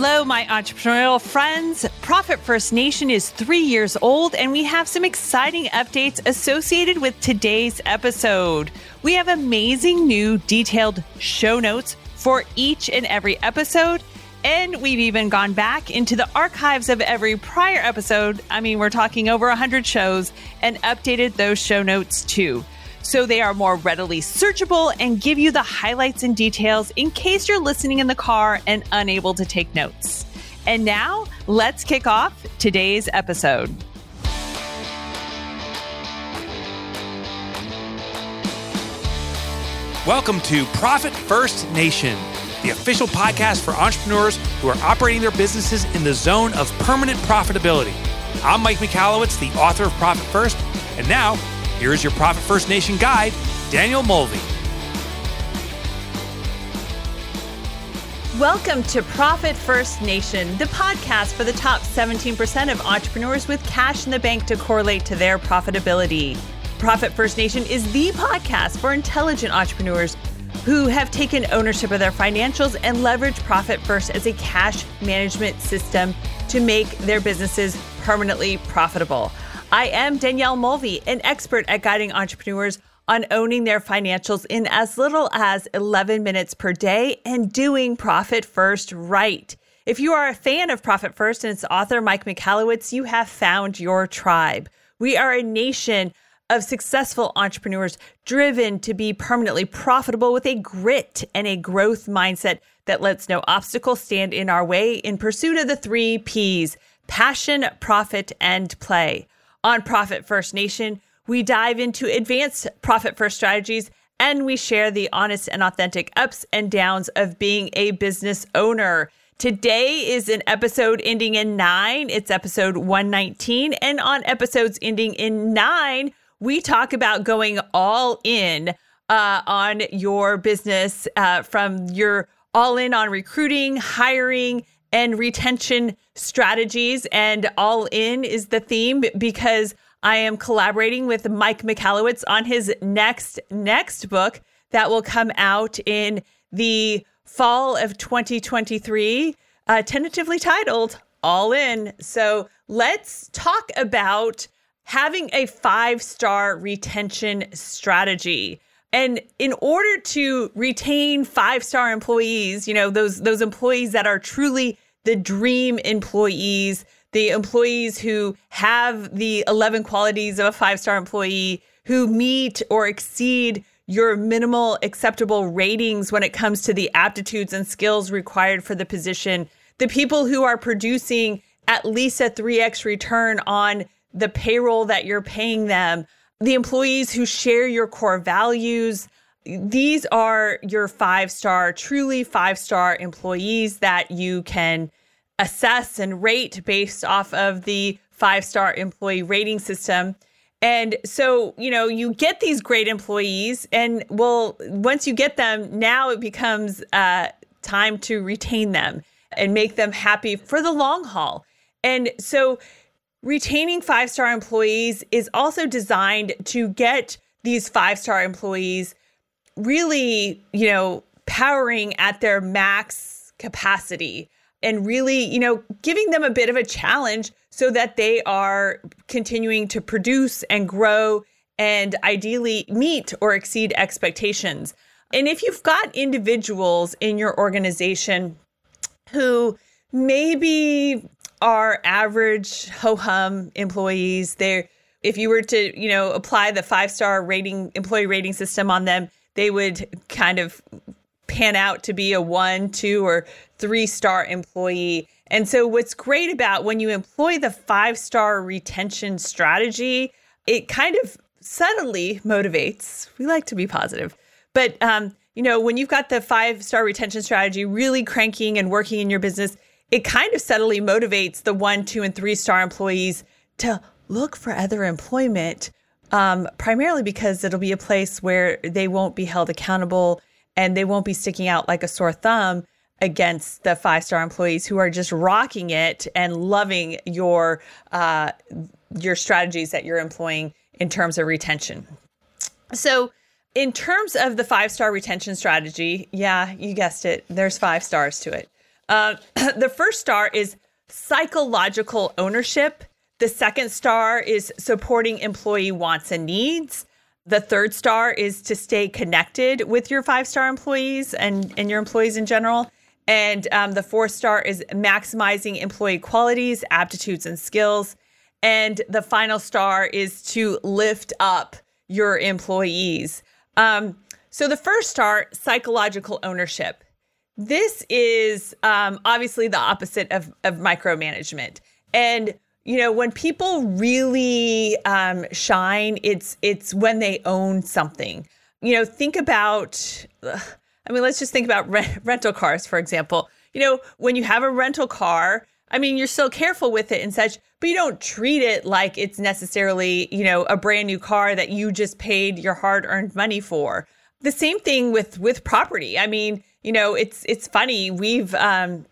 Hello, my entrepreneurial friends. Profit First Nation is three years old, and we have some exciting updates associated with today's episode. We have amazing new detailed show notes for each and every episode. And we've even gone back into the archives of every prior episode. I mean, we're talking over 100 shows and updated those show notes too so they are more readily searchable and give you the highlights and details in case you're listening in the car and unable to take notes. And now, let's kick off today's episode. Welcome to Profit First Nation, the official podcast for entrepreneurs who are operating their businesses in the zone of permanent profitability. I'm Mike Michalowicz, the author of Profit First, and now here is your Profit First Nation guide, Danielle Mulvey. Welcome to Profit First Nation, the podcast for the top 17% of entrepreneurs with cash in the bank to correlate to their profitability. Profit First Nation is the podcast for intelligent entrepreneurs who have taken ownership of their financials and leverage Profit First as a cash management system to make their businesses permanently profitable. I am Danielle Mulvey, an expert at guiding entrepreneurs on owning their financials in as little as 11 minutes per day and doing Profit First right. If you are a fan of Profit First and its author, Mike Michalowicz, you have found your tribe. We are a nation of successful entrepreneurs driven to be permanently profitable with a grit and a growth mindset that lets no obstacle stand in our way in pursuit of the three P's passion, profit, and play. On Profit First Nation, we dive into advanced profit first strategies and we share the honest and authentic ups and downs of being a business owner. Today is an episode ending in nine. It's episode 119. And on episodes ending in nine, we talk about going all in uh, on your business uh, from your all in on recruiting, hiring, and retention strategies. And all in is the theme because I am collaborating with Mike Michalowicz on his next next book that will come out in the fall of 2023, uh, tentatively titled All In. So let's talk about having a five star retention strategy. And in order to retain five-star employees, you know, those those employees that are truly the dream employees, the employees who have the 11 qualities of a five-star employee, who meet or exceed your minimal acceptable ratings when it comes to the aptitudes and skills required for the position, the people who are producing at least a 3x return on the payroll that you're paying them, the employees who share your core values. These are your five star, truly five star employees that you can assess and rate based off of the five star employee rating system. And so, you know, you get these great employees, and well, once you get them, now it becomes uh, time to retain them and make them happy for the long haul. And so, retaining five star employees is also designed to get these five star employees really, you know, powering at their max capacity and really, you know, giving them a bit of a challenge so that they are continuing to produce and grow and ideally meet or exceed expectations. And if you've got individuals in your organization who maybe are average ho hum employees. They're if you were to, you know, apply the five star rating employee rating system on them, they would kind of pan out to be a one, two, or three star employee. And so, what's great about when you employ the five star retention strategy, it kind of subtly motivates. We like to be positive, but um, you know, when you've got the five star retention strategy really cranking and working in your business, it kind of subtly motivates the one, two, and three star employees to look for other employment, um, primarily because it'll be a place where they won't be held accountable and they won't be sticking out like a sore thumb against the five star employees who are just rocking it and loving your uh, your strategies that you're employing in terms of retention. So, in terms of the five star retention strategy, yeah, you guessed it. There's five stars to it. Uh, the first star is psychological ownership. The second star is supporting employee wants and needs. The third star is to stay connected with your five star employees and, and your employees in general. And um, the fourth star is maximizing employee qualities, aptitudes, and skills. And the final star is to lift up your employees. Um, so the first star, psychological ownership. This is um, obviously the opposite of, of micromanagement. And you know when people really um, shine, it's it's when they own something. You know, think about. I mean, let's just think about rent, rental cars, for example. You know, when you have a rental car, I mean, you're so careful with it and such, but you don't treat it like it's necessarily, you know, a brand new car that you just paid your hard-earned money for. The same thing with with property. I mean, you know, it's it's funny. We've um,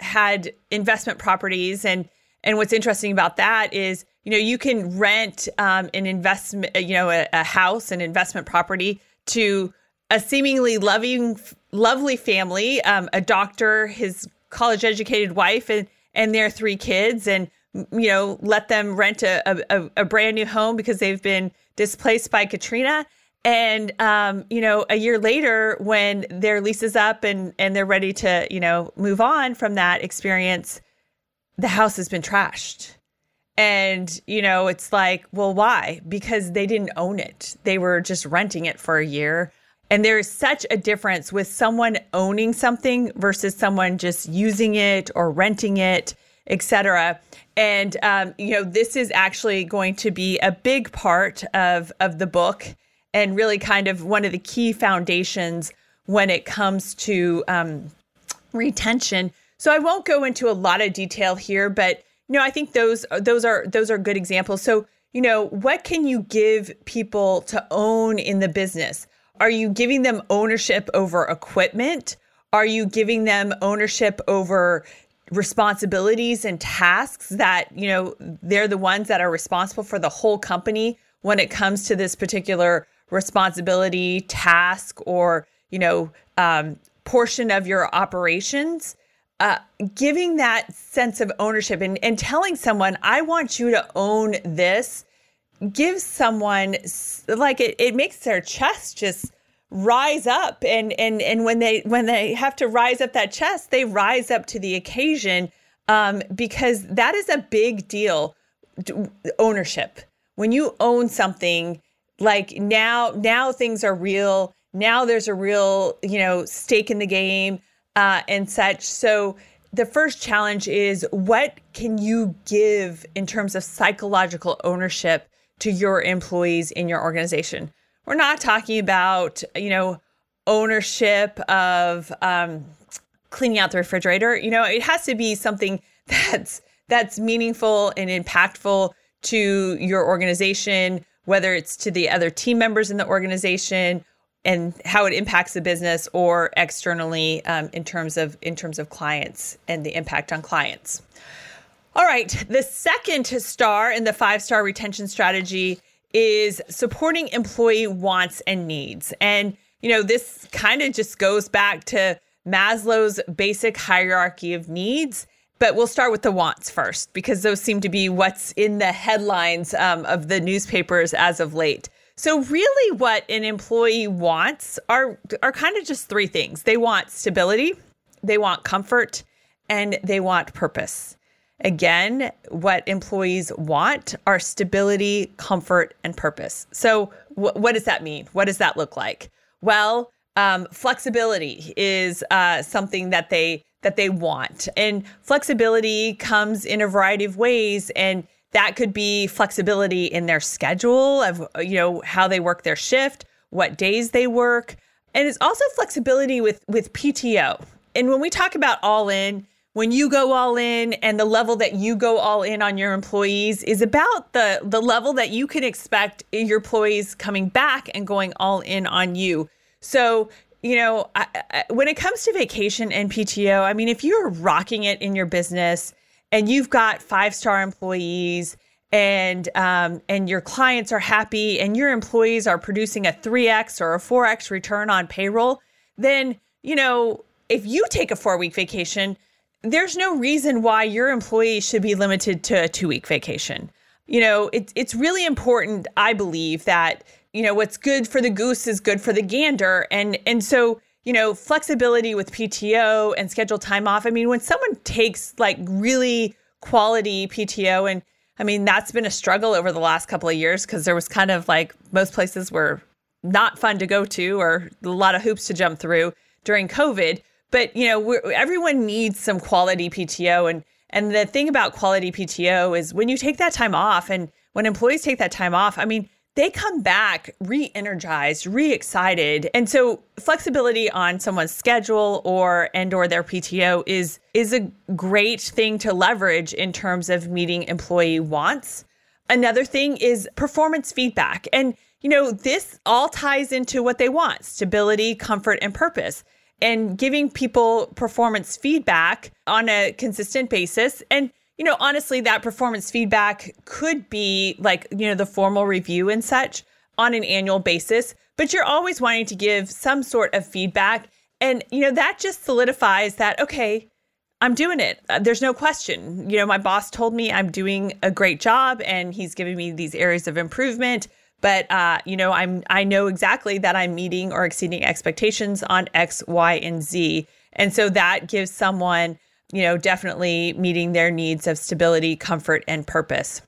had investment properties, and and what's interesting about that is, you know, you can rent um, an investment, you know, a, a house, an investment property to a seemingly loving, lovely family, um, a doctor, his college educated wife, and and their three kids, and you know, let them rent a, a, a brand new home because they've been displaced by Katrina. And um, you know, a year later, when their lease is up and and they're ready to you know move on from that experience, the house has been trashed. And you know, it's like, well, why? Because they didn't own it; they were just renting it for a year. And there is such a difference with someone owning something versus someone just using it or renting it, etc. And um, you know, this is actually going to be a big part of of the book, and really kind of one of the key foundations when it comes to um, retention. So I won't go into a lot of detail here, but you know, I think those those are those are good examples. So you know, what can you give people to own in the business? Are you giving them ownership over equipment? Are you giving them ownership over responsibilities and tasks that, you know, they're the ones that are responsible for the whole company when it comes to this particular responsibility, task, or, you know, um, portion of your operations? Uh, giving that sense of ownership and, and telling someone, I want you to own this gives someone like it, it makes their chest just rise up. And and and when they when they have to rise up that chest they rise up to the occasion um, because that is a big deal ownership. When you own something like now now things are real now there's a real you know stake in the game uh, and such so the first challenge is what can you give in terms of psychological ownership to your employees in your organization. We're not talking about, you know, ownership of um, cleaning out the refrigerator. You know, it has to be something that's that's meaningful and impactful to your organization, whether it's to the other team members in the organization and how it impacts the business or externally um, in terms of in terms of clients and the impact on clients. All right. The second star in the five star retention strategy is supporting employee wants and needs. And, you know, this kind of just goes back to Maslow's basic hierarchy of needs. But we'll start with the wants first, because those seem to be what's in the headlines um, of the newspapers as of late. So, really, what an employee wants are, are kind of just three things they want stability, they want comfort, and they want purpose. Again, what employees want are stability, comfort, and purpose. So, wh- what does that mean? What does that look like? Well, um, flexibility is uh, something that they that they want, and flexibility comes in a variety of ways, and that could be flexibility in their schedule of you know how they work their shift, what days they work, and it's also flexibility with with PTO. And when we talk about all in, when you go all in and the level that you go all in on your employees is about the the level that you can expect your employees coming back and going all in on you. So, you know, I, I, when it comes to vacation and PTO, I mean, if you're rocking it in your business and you've got five star employees and um, and your clients are happy and your employees are producing a 3x or a 4x return on payroll, then you know if you take a four week vacation there's no reason why your employee should be limited to a two week vacation. You know, it's it's really important, I believe, that, you know, what's good for the goose is good for the gander. And and so, you know, flexibility with PTO and scheduled time off. I mean, when someone takes like really quality PTO and I mean, that's been a struggle over the last couple of years because there was kind of like most places were not fun to go to or a lot of hoops to jump through during COVID. But you know, everyone needs some quality PTO, and and the thing about quality PTO is when you take that time off, and when employees take that time off, I mean, they come back re-energized, re-excited. And so flexibility on someone's schedule or and or their PTO is is a great thing to leverage in terms of meeting employee wants. Another thing is performance feedback. And you know, this all ties into what they want, stability, comfort and purpose and giving people performance feedback on a consistent basis. And, you know, honestly, that performance feedback could be like, you know, the formal review and such on an annual basis, but you're always wanting to give some sort of feedback. And, you know, that just solidifies that, okay, I'm doing it. Uh, there's no question. You know, my boss told me I'm doing a great job and he's giving me these areas of improvement but uh, you know i'm i know exactly that i'm meeting or exceeding expectations on x y and z and so that gives someone you know definitely meeting their needs of stability comfort and purpose.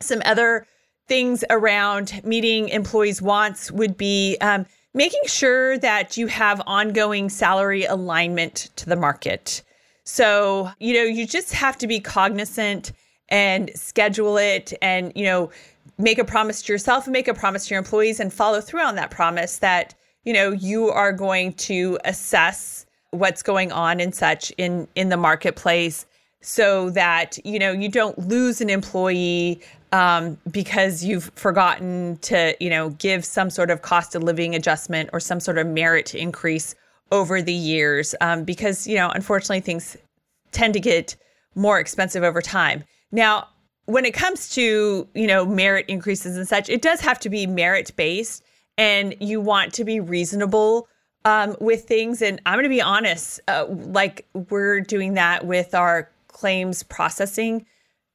Some other things around meeting employees wants would be um, making sure that you have ongoing salary alignment to the market. So you know you just have to be cognizant and schedule it and you know make a promise to yourself and make a promise to your employees and follow through on that promise that you know you are going to assess what's going on and such in in the marketplace so that you know you don't lose an employee um, because you've forgotten to you know give some sort of cost of living adjustment or some sort of merit increase over the years um, because you know unfortunately things tend to get more expensive over time. Now when it comes to you know merit increases and such, it does have to be merit based, and you want to be reasonable um, with things. And I'm going to be honest, uh, like we're doing that with our claims processing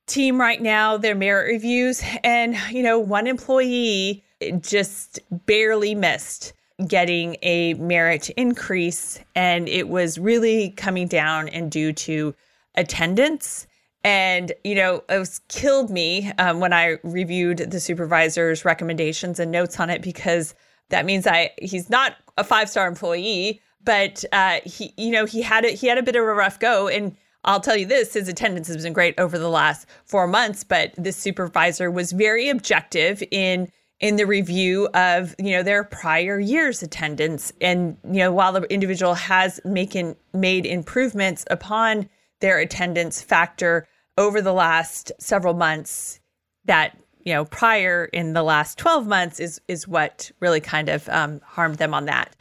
team right now. Their merit reviews, and you know, one employee just barely missed getting a merit increase, and it was really coming down and due to attendance and, you know, it was killed me um, when I reviewed the supervisor's recommendations and notes on it because that means I he's not a five star employee, but uh, he, you know, he had a, he had a bit of a rough go. And I'll tell you this: his attendance has been great over the last four months. But this supervisor was very objective in in the review of you know their prior year's attendance, and you know while the individual has making made improvements upon their attendance factor over the last several months that you know prior in the last 12 months is is what really kind of um, harmed them on that.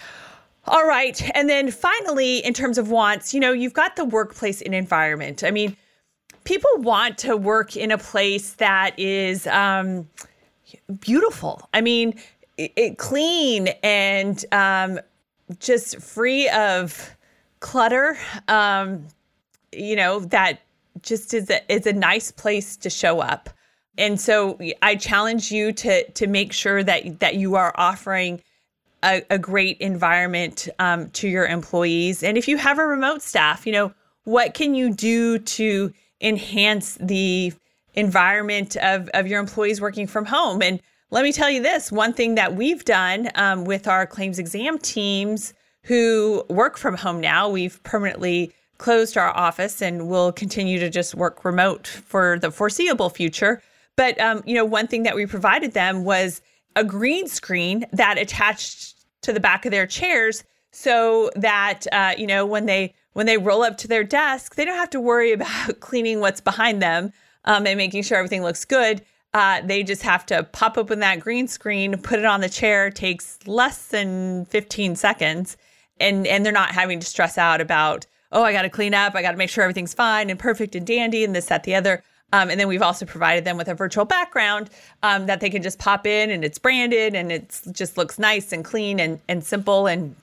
All right and then finally in terms of wants you know you've got the workplace and environment. I mean people want to work in a place that is um, beautiful. I mean it, it clean and um, just free of clutter um, you know that just is a, is a nice place to show up. And so I challenge you to to make sure that that you are offering a, a great environment um, to your employees. And if you have a remote staff, you know what can you do to enhance the environment of of your employees working from home? And let me tell you this: one thing that we've done um, with our claims exam teams who work from home now, we've permanently closed our office and will continue to just work remote for the foreseeable future. But um, you know, one thing that we provided them was a green screen that attached to the back of their chairs, so that uh, you know when they when they roll up to their desk, they don't have to worry about cleaning what's behind them um, and making sure everything looks good. Uh, they just have to pop open that green screen, put it on the chair. Takes less than 15 seconds, and and they're not having to stress out about oh, I got to clean up. I got to make sure everything's fine and perfect and dandy and this, that, the other. Um, and then we've also provided them with a virtual background um, that they can just pop in and it's branded and it just looks nice and clean and, and simple. And,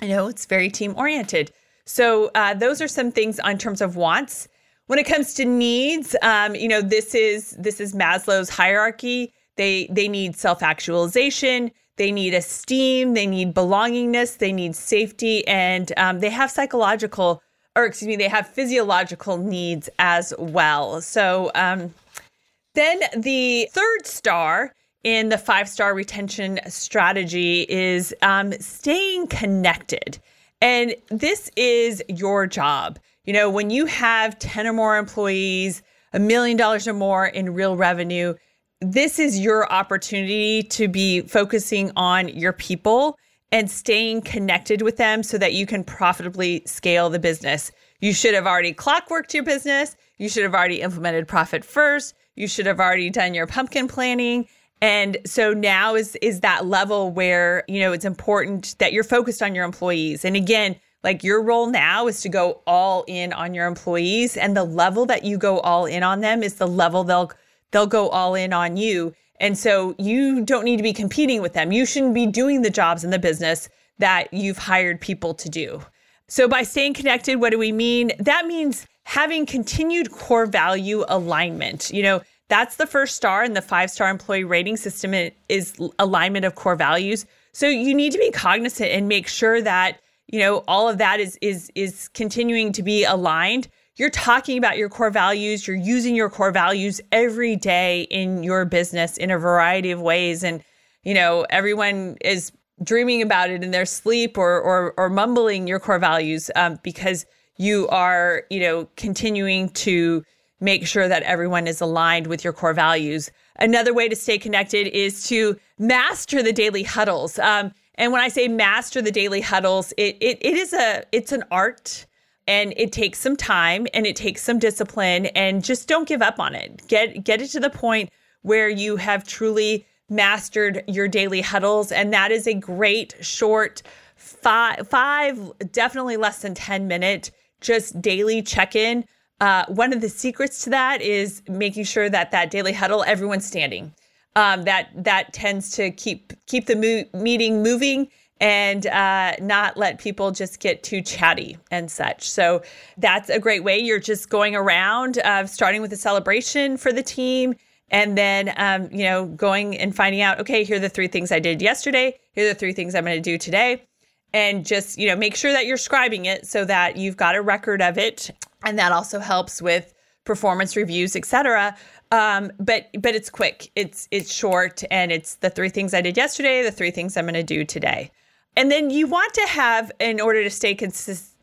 you know, it's very team oriented. So uh, those are some things on terms of wants. When it comes to needs, um, you know, this is this is Maslow's hierarchy. They they need self actualization, they need esteem, they need belongingness, they need safety, and um, they have psychological or excuse me, they have physiological needs as well. So um, then the third star in the five star retention strategy is um, staying connected. And this is your job. You know, when you have 10 or more employees, a million dollars or more in real revenue, this is your opportunity to be focusing on your people and staying connected with them so that you can profitably scale the business. You should have already clockworked your business. You should have already implemented profit first. You should have already done your pumpkin planning. And so now is is that level where, you know, it's important that you're focused on your employees. And again, like your role now is to go all in on your employees and the level that you go all in on them is the level they'll they'll go all in on you. And so you don't need to be competing with them. You shouldn't be doing the jobs in the business that you've hired people to do. So by staying connected, what do we mean? That means having continued core value alignment. You know, that's the first star in the five star employee rating system is alignment of core values. So you need to be cognizant and make sure that, you know, all of that is is is continuing to be aligned you're talking about your core values, you're using your core values every day in your business in a variety of ways. And, you know, everyone is dreaming about it in their sleep or or, or mumbling your core values um, because you are, you know, continuing to make sure that everyone is aligned with your core values. Another way to stay connected is to master the daily huddles. Um, and when I say master the daily huddles, it, it, it is a it's an art and it takes some time and it takes some discipline and just don't give up on it. Get get it to the point where you have truly mastered your daily huddles and that is a great short five five definitely less than 10 minute just daily check-in. Uh, one of the secrets to that is making sure that that daily huddle everyone's standing. Um, that that tends to keep keep the mo- meeting moving and uh, not let people just get too chatty and such. So that's a great way. You're just going around, uh, starting with a celebration for the team. And then, um, you know, going and finding out, okay, here are the three things I did yesterday. Here are the three things I'm going to do today. And just, you know, make sure that you're scribing it so that you've got a record of it. And that also helps with performance reviews, etc. Um, but but it's quick, it's it's short, and it's the three things I did yesterday, the three things I'm going to do today. And then you want to have, in order to stay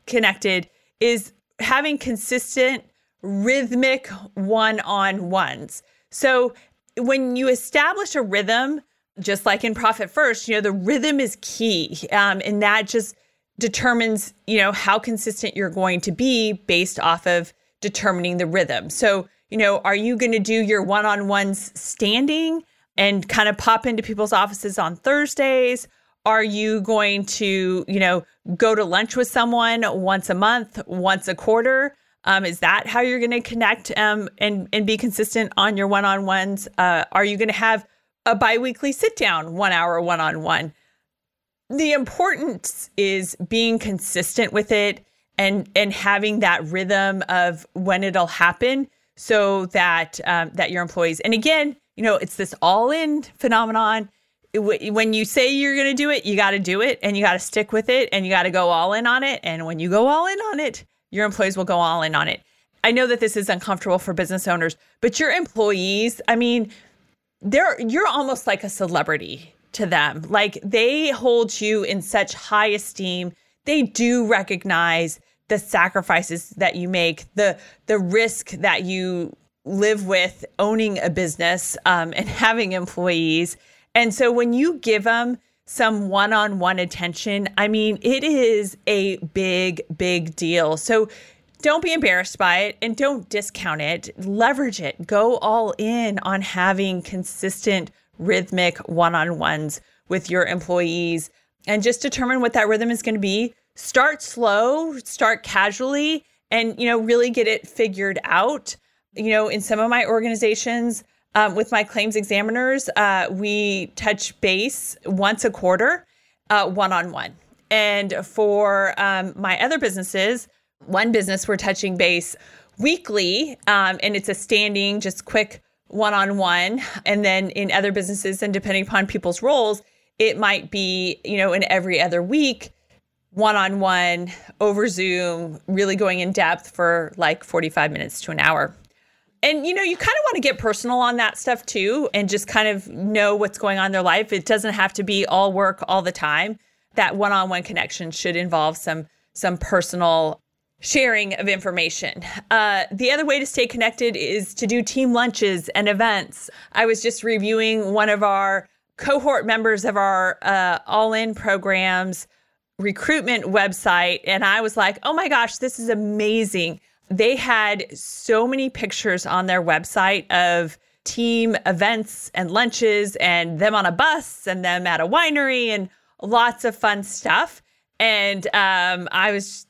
connected, is having consistent rhythmic one on ones. So when you establish a rhythm, just like in Profit First, you know, the rhythm is key. Um, and that just determines, you know, how consistent you're going to be based off of determining the rhythm. So, you know, are you going to do your one on ones standing and kind of pop into people's offices on Thursdays? Are you going to, you know, go to lunch with someone once a month, once a quarter? Um, is that how you're going to connect um, and and be consistent on your one-on-ones? Uh, are you going to have a biweekly sit down, one hour one-on-one? The importance is being consistent with it and and having that rhythm of when it'll happen, so that um, that your employees and again, you know, it's this all-in phenomenon when you say you're going to do it, you got to do it and you got to stick with it and you got to go all in on it. And when you go all in on it, your employees will go all in on it. I know that this is uncomfortable for business owners, but your employees, I mean, they're you're almost like a celebrity to them. Like they hold you in such high esteem. They do recognize the sacrifices that you make, the the risk that you live with owning a business um, and having employees and so when you give them some one on one attention, I mean, it is a big, big deal. So don't be embarrassed by it and don't discount it. Leverage it. Go all in on having consistent, rhythmic one on ones with your employees and just determine what that rhythm is going to be. Start slow, start casually, and you know, really get it figured out. You know, in some of my organizations, um, with my claims examiners, uh, we touch base once a quarter, one on one. And for um, my other businesses, one business we're touching base weekly, um, and it's a standing, just quick one on one. And then in other businesses, and depending upon people's roles, it might be, you know, in every other week, one on one over Zoom, really going in depth for like 45 minutes to an hour. And you know, you kind of want to get personal on that stuff too and just kind of know what's going on in their life. It doesn't have to be all work all the time. That one-on-one connection should involve some some personal sharing of information. Uh, the other way to stay connected is to do team lunches and events. I was just reviewing one of our cohort members of our uh, All In programs recruitment website, and I was like, oh my gosh, this is amazing. They had so many pictures on their website of team events and lunches and them on a bus and them at a winery and lots of fun stuff. And um, I was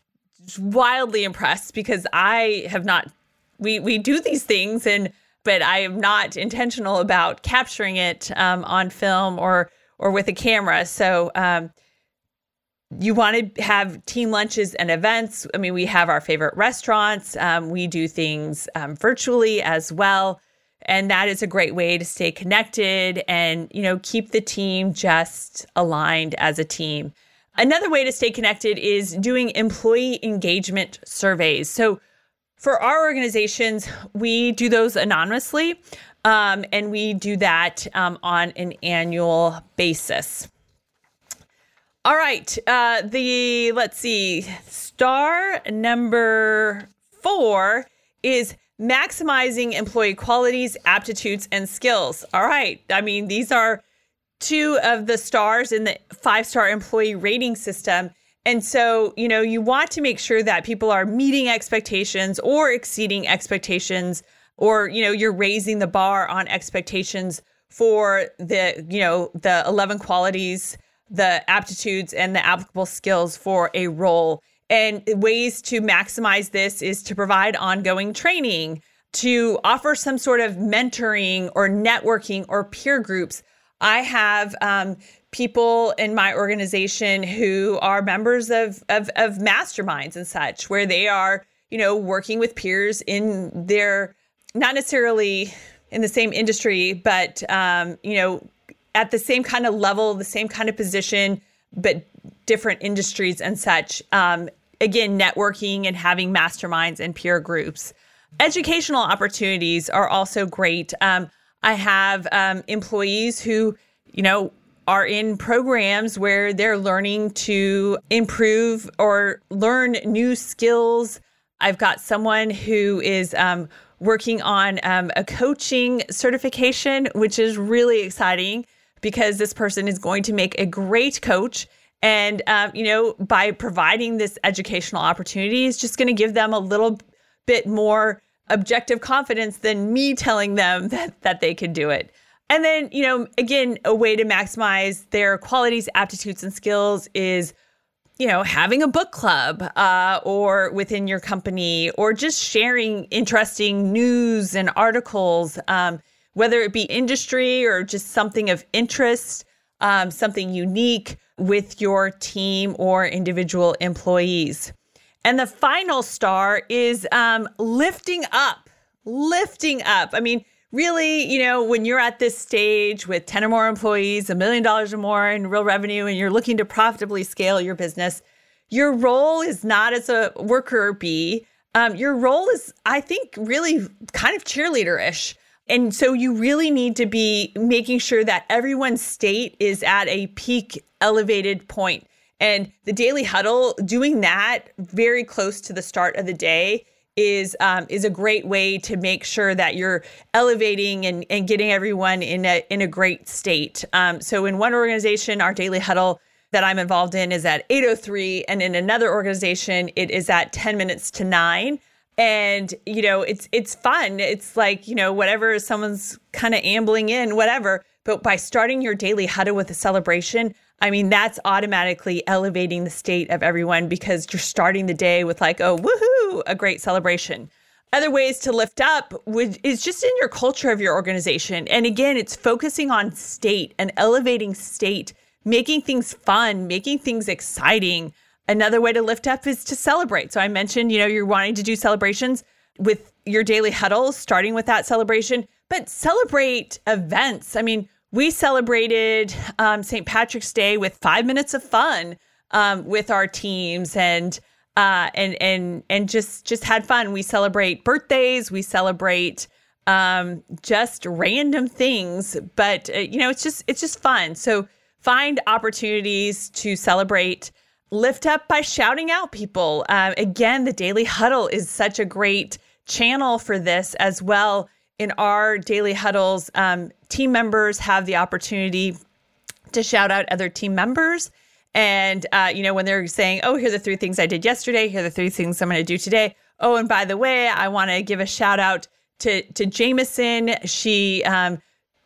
wildly impressed because I have not we we do these things and but I am not intentional about capturing it um, on film or or with a camera. So um, you want to have team lunches and events. I mean, we have our favorite restaurants. Um, we do things um, virtually as well, and that is a great way to stay connected and you know keep the team just aligned as a team. Another way to stay connected is doing employee engagement surveys. So, for our organizations, we do those anonymously, um, and we do that um, on an annual basis. All right, uh, the let's see, star number four is maximizing employee qualities, aptitudes, and skills. All right, I mean these are two of the stars in the five star employee rating system. And so, you know, you want to make sure that people are meeting expectations or exceeding expectations, or, you know, you're raising the bar on expectations for the, you know, the 11 qualities, the aptitudes, and the applicable skills for a role. And ways to maximize this is to provide ongoing training, to offer some sort of mentoring or networking or peer groups I have um, people in my organization who are members of, of, of masterminds and such, where they are, you know, working with peers in their not necessarily in the same industry, but um, you know, at the same kind of level, the same kind of position, but different industries and such. Um, again, networking and having masterminds and peer groups. Educational opportunities are also great. Um, I have um, employees who, you know, are in programs where they're learning to improve or learn new skills. I've got someone who is um, working on um, a coaching certification, which is really exciting because this person is going to make a great coach. And, um, you know, by providing this educational opportunity, is just going to give them a little bit more objective confidence than me telling them that, that they can do it. And then, you know, again, a way to maximize their qualities, aptitudes, and skills is, you know, having a book club uh, or within your company or just sharing interesting news and articles, um, whether it be industry or just something of interest, um, something unique with your team or individual employees. And the final star is um, lifting up, lifting up. I mean, really, you know, when you're at this stage with 10 or more employees, a million dollars or more in real revenue, and you're looking to profitably scale your business, your role is not as a worker bee. Um, your role is, I think, really kind of cheerleader-ish. And so you really need to be making sure that everyone's state is at a peak elevated point. And the daily huddle, doing that very close to the start of the day is um, is a great way to make sure that you're elevating and, and getting everyone in a in a great state. Um, so in one organization, our daily huddle that I'm involved in is at 8:03, and in another organization, it is at 10 minutes to nine. And you know, it's it's fun. It's like you know, whatever someone's kind of ambling in, whatever. But by starting your daily huddle with a celebration, I mean, that's automatically elevating the state of everyone because you're starting the day with, like, oh, woohoo, a great celebration. Other ways to lift up would, is just in your culture of your organization. And again, it's focusing on state and elevating state making things fun, making things exciting. Another way to lift up is to celebrate. So I mentioned, you know, you're wanting to do celebrations with your daily huddles, starting with that celebration, but celebrate events. I mean, we celebrated um, St. Patrick's Day with five minutes of fun um, with our teams and uh, and and and just just had fun. We celebrate birthdays. We celebrate um, just random things, but uh, you know, it's just it's just fun. So find opportunities to celebrate. Lift up by shouting out people. Uh, again, the daily huddle is such a great channel for this as well. In our daily huddles, um, team members have the opportunity to shout out other team members. And, uh, you know, when they're saying, oh, here are the three things I did yesterday, here are the three things I'm going to do today. Oh, and by the way, I want to give a shout out to, to Jameson. She um,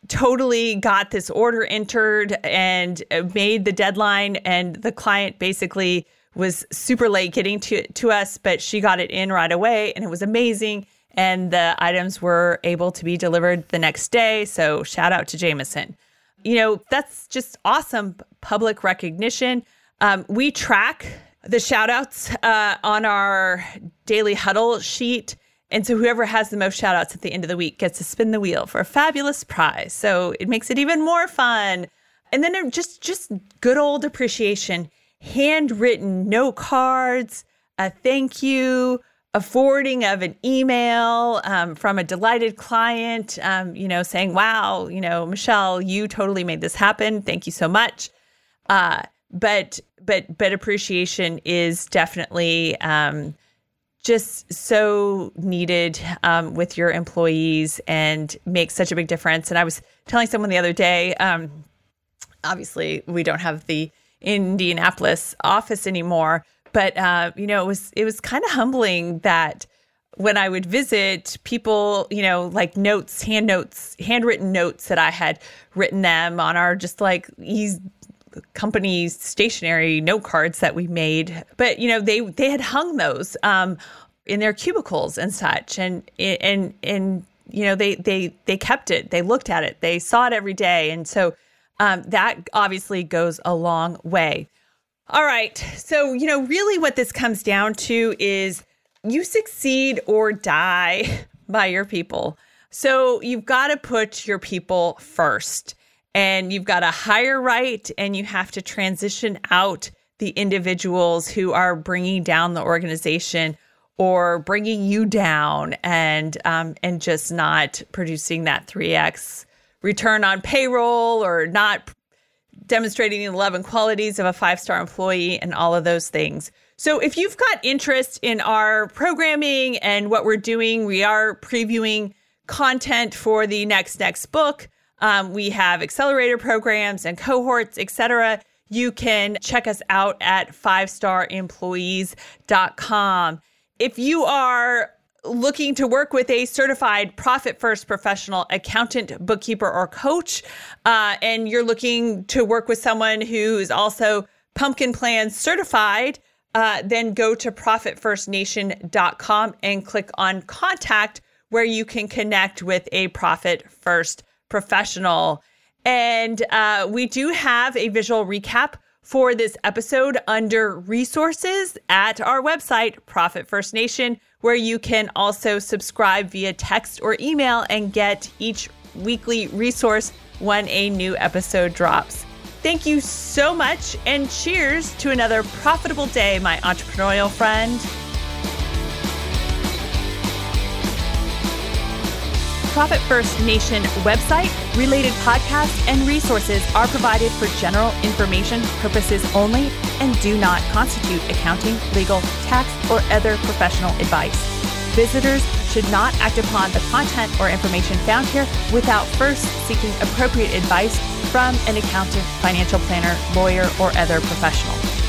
totally got this order entered and uh, made the deadline. And the client basically was super late getting to, to us, but she got it in right away and it was amazing. And the items were able to be delivered the next day. So shout out to Jameson you know, that's just awesome public recognition. Um, we track the shout outs uh, on our daily huddle sheet. And so whoever has the most shout outs at the end of the week gets to spin the wheel for a fabulous prize. So it makes it even more fun. And then just just good old appreciation, handwritten note cards, a thank you, a forwarding of an email um, from a delighted client, um, you know, saying, wow, you know, Michelle, you totally made this happen. Thank you so much. Uh, but, but, but appreciation is definitely um, just so needed um, with your employees and makes such a big difference. And I was telling someone the other day, um, obviously, we don't have the Indianapolis office anymore but uh, you know, it was it was kind of humbling that when I would visit, people, you know, like notes, hand notes, handwritten notes that I had written them on our just like easy company stationary note cards that we made. But you know, they they had hung those um, in their cubicles and such, and and and you know, they they they kept it. They looked at it. They saw it every day, and so um, that obviously goes a long way. All right. So, you know, really what this comes down to is you succeed or die by your people. So, you've got to put your people first and you've got to hire right and you have to transition out the individuals who are bringing down the organization or bringing you down and um, and just not producing that 3x return on payroll or not demonstrating the 11 qualities of a five star employee and all of those things. So, if you've got interest in our programming and what we're doing, we are previewing content for the next next book. Um, we have accelerator programs and cohorts, etc. You can check us out at fivestaremployees.com. If you are looking to work with a certified profit first professional accountant, bookkeeper, or coach, uh, and you're looking to work with someone who is also Pumpkin Plan certified, uh, then go to profitfirstnation.com and click on contact where you can connect with a profit first professional. And uh, we do have a visual recap for this episode under resources at our website, Profit First Nation where you can also subscribe via text or email and get each weekly resource when a new episode drops. Thank you so much, and cheers to another profitable day, my entrepreneurial friend. Profit First Nation website, related podcasts, and resources are provided for general information purposes only and do not constitute accounting, legal, tax, or other professional advice. Visitors should not act upon the content or information found here without first seeking appropriate advice from an accountant, financial planner, lawyer, or other professional.